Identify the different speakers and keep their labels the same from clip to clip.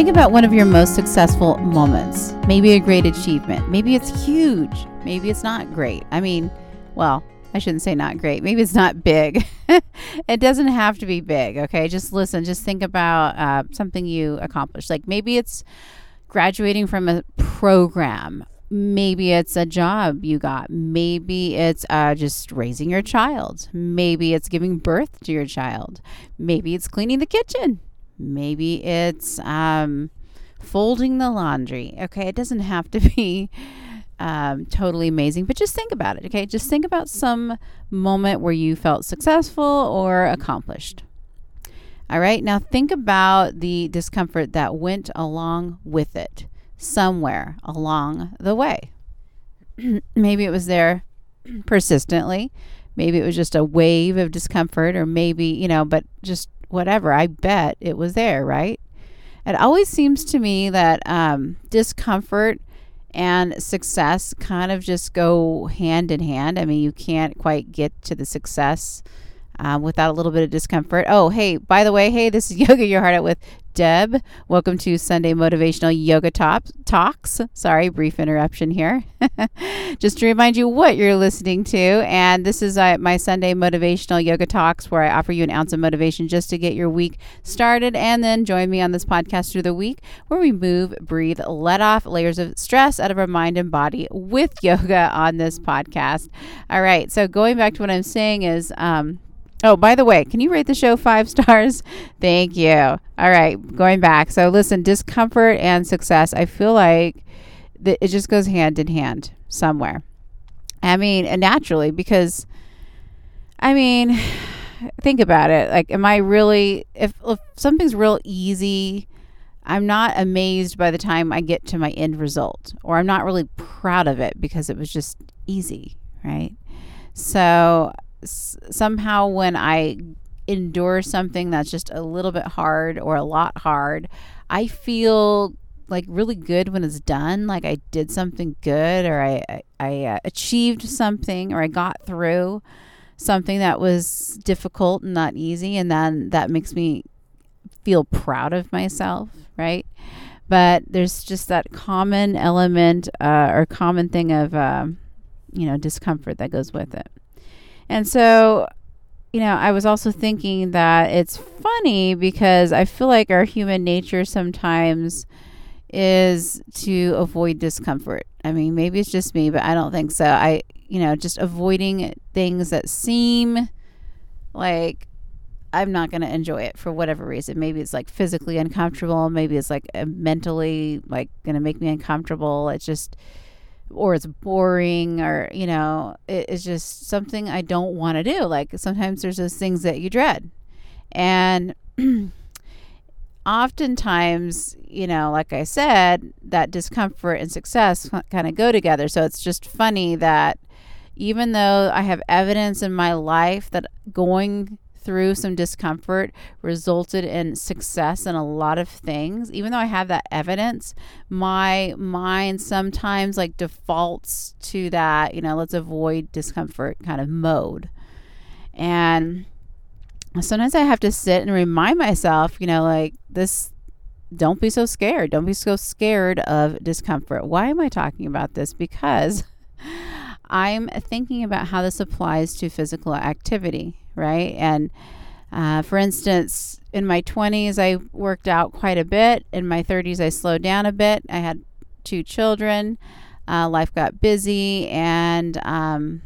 Speaker 1: Think about one of your most successful moments. Maybe a great achievement. Maybe it's huge. Maybe it's not great. I mean, well, I shouldn't say not great. Maybe it's not big. it doesn't have to be big. Okay. Just listen. Just think about uh, something you accomplished. Like maybe it's graduating from a program. Maybe it's a job you got. Maybe it's uh, just raising your child. Maybe it's giving birth to your child. Maybe it's cleaning the kitchen. Maybe it's um, folding the laundry. Okay. It doesn't have to be um, totally amazing, but just think about it, okay? Just think about some moment where you felt successful or accomplished. All right, now think about the discomfort that went along with it somewhere along the way. maybe it was there persistently, maybe it was just a wave of discomfort, or maybe, you know, but just whatever. I bet it was there, right? It always seems to me that um, discomfort and success kind of just go hand in hand. I mean, you can't quite get to the success um, without a little bit of discomfort. Oh, hey, by the way, hey, this is Yoga Your Heart Out with Deb. Welcome to Sunday Motivational Yoga Top Talks. Sorry, brief interruption here. Just to remind you what you're listening to, and this is uh, my Sunday Motivational Yoga Talks, where I offer you an ounce of motivation just to get your week started, and then join me on this podcast through the week, where we move, breathe, let off layers of stress out of our mind and body with yoga on this podcast. All right, so going back to what I'm saying is. Um, Oh, by the way, can you rate the show five stars? Thank you. All right, going back. So, listen, discomfort and success, I feel like th- it just goes hand in hand somewhere. I mean, naturally, because, I mean, think about it. Like, am I really, if, if something's real easy, I'm not amazed by the time I get to my end result, or I'm not really proud of it because it was just easy, right? So, somehow when I endure something that's just a little bit hard or a lot hard, I feel like really good when it's done. Like I did something good or I, I, I uh, achieved something or I got through something that was difficult and not easy. And then that makes me feel proud of myself, right? But there's just that common element uh, or common thing of, uh, you know, discomfort that goes with it. And so, you know, I was also thinking that it's funny because I feel like our human nature sometimes is to avoid discomfort. I mean, maybe it's just me, but I don't think so. I, you know, just avoiding things that seem like I'm not going to enjoy it for whatever reason. Maybe it's like physically uncomfortable. Maybe it's like uh, mentally like going to make me uncomfortable. It's just or it's boring or you know it, it's just something i don't want to do. Like sometimes there's those things that you dread. And oftentimes you know like i said that discomfort and success kind of go together. So it's just funny that even though i have evidence in my life that going through some discomfort resulted in success in a lot of things. Even though i have that evidence my mind sometimes like defaults to that you know let's avoid discomfort kind of mode. And sometimes i have to sit and remind myself you know like this don't be so scared. Don't be so scared of discomfort. Why am i talking about this? Because I'm thinking about how this applies to physical activity, right? And uh, for instance, in my 20s, I worked out quite a bit. In my 30s, I slowed down a bit. I had two children. Uh, life got busy. And, um,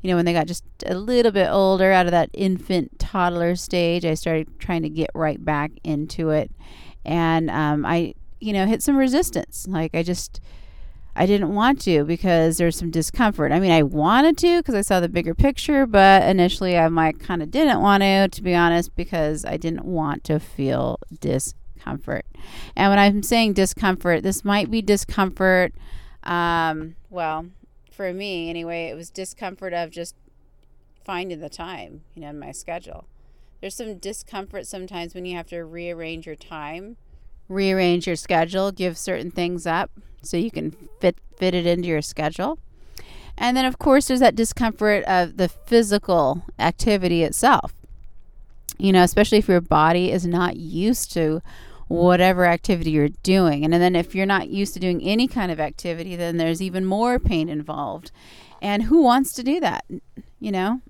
Speaker 1: you know, when they got just a little bit older, out of that infant toddler stage, I started trying to get right back into it. And um, I, you know, hit some resistance. Like, I just I didn't want to because there's some discomfort. I mean, I wanted to because I saw the bigger picture, but initially I might kind of didn't want to, to be honest, because I didn't want to feel discomfort. And when I'm saying discomfort, this might be discomfort. Um, well, for me anyway, it was discomfort of just finding the time, you know, in my schedule. There's some discomfort sometimes when you have to rearrange your time rearrange your schedule, give certain things up so you can fit fit it into your schedule. And then of course there's that discomfort of the physical activity itself. You know, especially if your body is not used to whatever activity you're doing. And then if you're not used to doing any kind of activity, then there's even more pain involved. And who wants to do that? You know?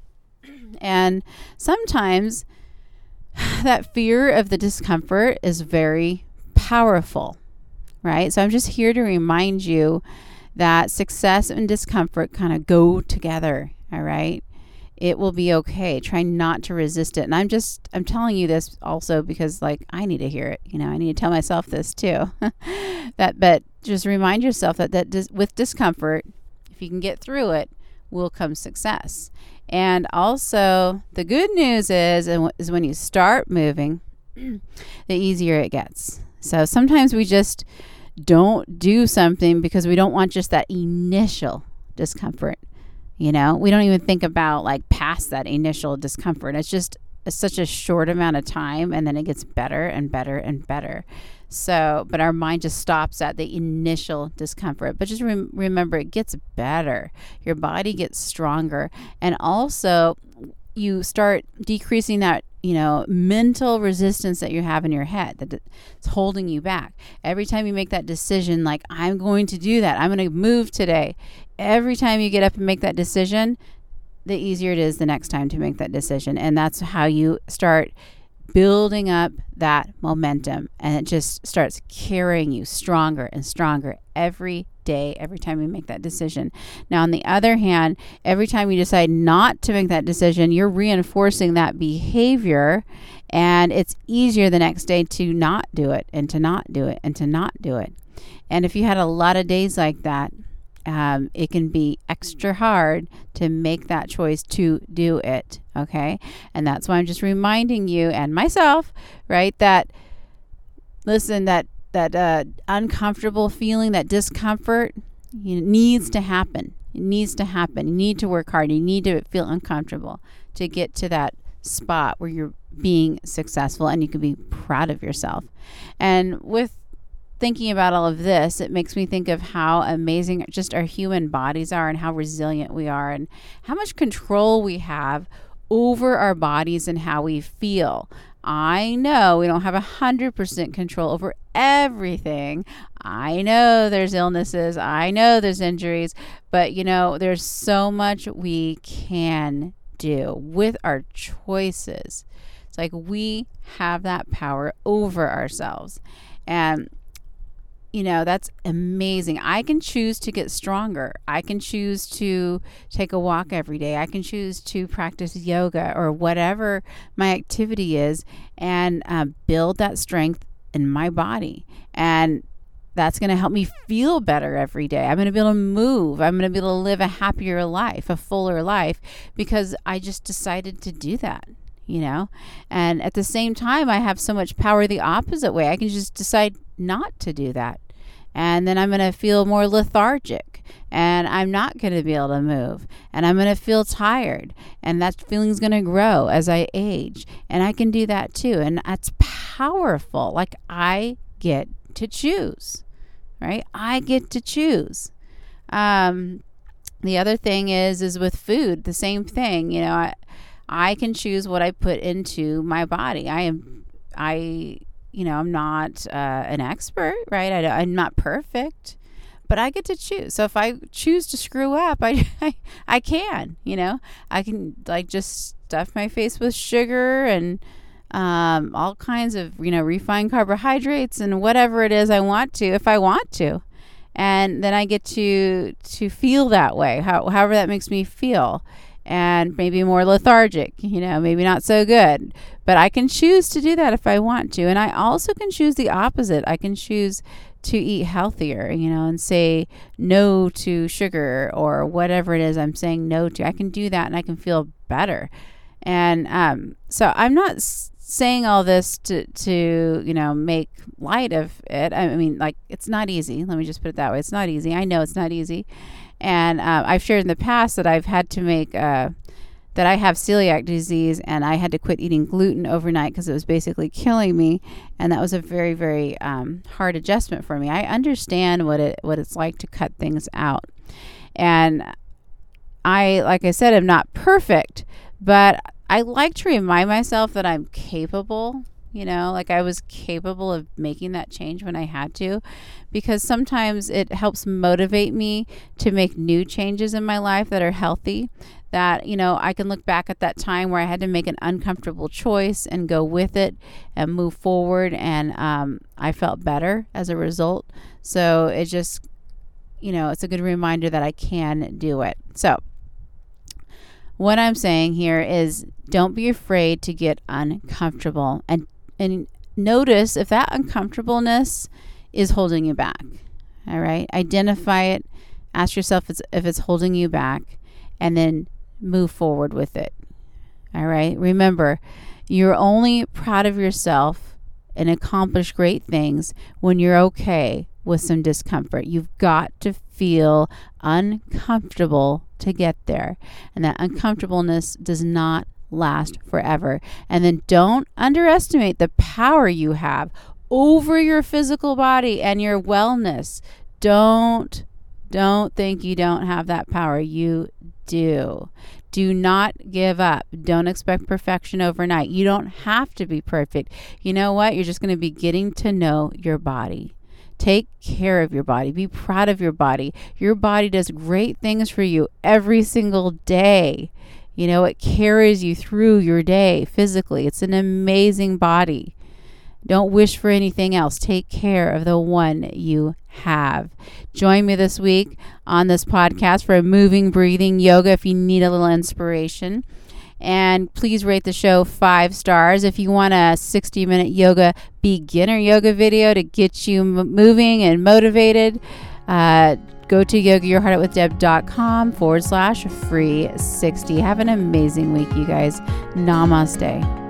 Speaker 1: And sometimes that fear of the discomfort is very powerful, right? So I'm just here to remind you that success and discomfort kind of go together, all right? It will be okay. Try not to resist it. And I'm just I'm telling you this also because like I need to hear it. You know, I need to tell myself this too. that but just remind yourself that that dis- with discomfort, if you can get through it, will come success. And also, the good news is, is when you start moving, the easier it gets. So sometimes we just don't do something because we don't want just that initial discomfort. You know, we don't even think about like past that initial discomfort. It's just it's such a short amount of time and then it gets better and better and better. So, but our mind just stops at the initial discomfort. But just rem- remember, it gets better. Your body gets stronger. And also, you start decreasing that you know mental resistance that you have in your head that's holding you back. Every time you make that decision like i'm going to do that. I'm going to move today every time you get up and make that decision the easier it is the next time to make that decision. And that's how you start building up that momentum and it just starts carrying you stronger and stronger every day every time you make that decision. Now, on the other hand, every time you decide not to make that decision, you're reinforcing that behavior and it's easier the next day to not do it and to not do it and to not do it. And if you had a lot of days like that, um, it can be extra hard to make that choice to do it. Okay. And that's why I'm just reminding you and myself, right, that listen, that that uh, uncomfortable feeling, that discomfort, you know, needs to happen. It needs to happen. You need to work hard. You need to feel uncomfortable to get to that spot where you're being successful and you can be proud of yourself. And with thinking about all of this, it makes me think of how amazing just our human bodies are and how resilient we are and how much control we have over our bodies and how we feel. I know we don't have a hundred percent control over everything. I know there's illnesses. I know there's injuries, but you know, there's so much we can do with our choices. It's like we have that power over ourselves. And you know, that's amazing. I can choose to get stronger. I can choose to take a walk every day. I can choose to practice yoga or whatever my activity is and uh, build that strength in my body. And that's going to help me feel better every day. I'm going to be able to move. I'm going to be able to live a happier life, a fuller life, because I just decided to do that you know? And at the same time, I have so much power the opposite way. I can just decide not to do that. And then I'm going to feel more lethargic and I'm not going to be able to move and I'm going to feel tired and that feeling's going to grow as I age. And I can do that too. And that's powerful. Like I get to choose, right? I get to choose. Um, the other thing is, is with food, the same thing, you know, I, I can choose what I put into my body. I am, I, you know, I'm not uh, an expert, right? I, I'm not perfect, but I get to choose. So if I choose to screw up, I, I, I can, you know, I can like just stuff my face with sugar and um, all kinds of, you know, refined carbohydrates and whatever it is I want to, if I want to. And then I get to to feel that way, how, however that makes me feel and maybe more lethargic, you know, maybe not so good. But I can choose to do that if I want to. And I also can choose the opposite. I can choose to eat healthier, you know, and say no to sugar or whatever it is I'm saying no to. I can do that and I can feel better. And um, so I'm not saying all this to, to, you know, make light of it. I mean, like, it's not easy. Let me just put it that way. It's not easy. I know it's not easy. And uh, I've shared in the past that I've had to make uh, that I have celiac disease and I had to quit eating gluten overnight because it was basically killing me, and that was a very very um, hard adjustment for me. I understand what it what it's like to cut things out, and I like I said, I'm not perfect, but I like to remind myself that I'm capable you know, like I was capable of making that change when I had to, because sometimes it helps motivate me to make new changes in my life that are healthy. That, you know, I can look back at that time where I had to make an uncomfortable choice and go with it and move forward. And um, I felt better as a result. So it just, you know, it's a good reminder that I can do it. So, what I'm saying here is don't be afraid to get uncomfortable and and notice if that uncomfortableness is holding you back. All right? Identify it, ask yourself if it's holding you back and then move forward with it. All right? Remember, you're only proud of yourself and accomplish great things when you're okay with some discomfort. You've got to feel uncomfortable to get there. And that uncomfortableness does not last forever. And then don't underestimate the power you have over your physical body and your wellness. Don't don't think you don't have that power. You do. Do not give up. Don't expect perfection overnight. You don't have to be perfect. You know what? You're just going to be getting to know your body. Take care of your body. Be proud of your body. Your body does great things for you every single day. You know, it carries you through your day physically. It's an amazing body. Don't wish for anything else. Take care of the one you have. Join me this week on this podcast for a moving, breathing yoga if you need a little inspiration. And please rate the show five stars. If you want a 60 minute yoga, beginner yoga video to get you moving and motivated, uh, go to yogayourheartoutwithdeb.com forward slash free 60. Have an amazing week, you guys. Namaste.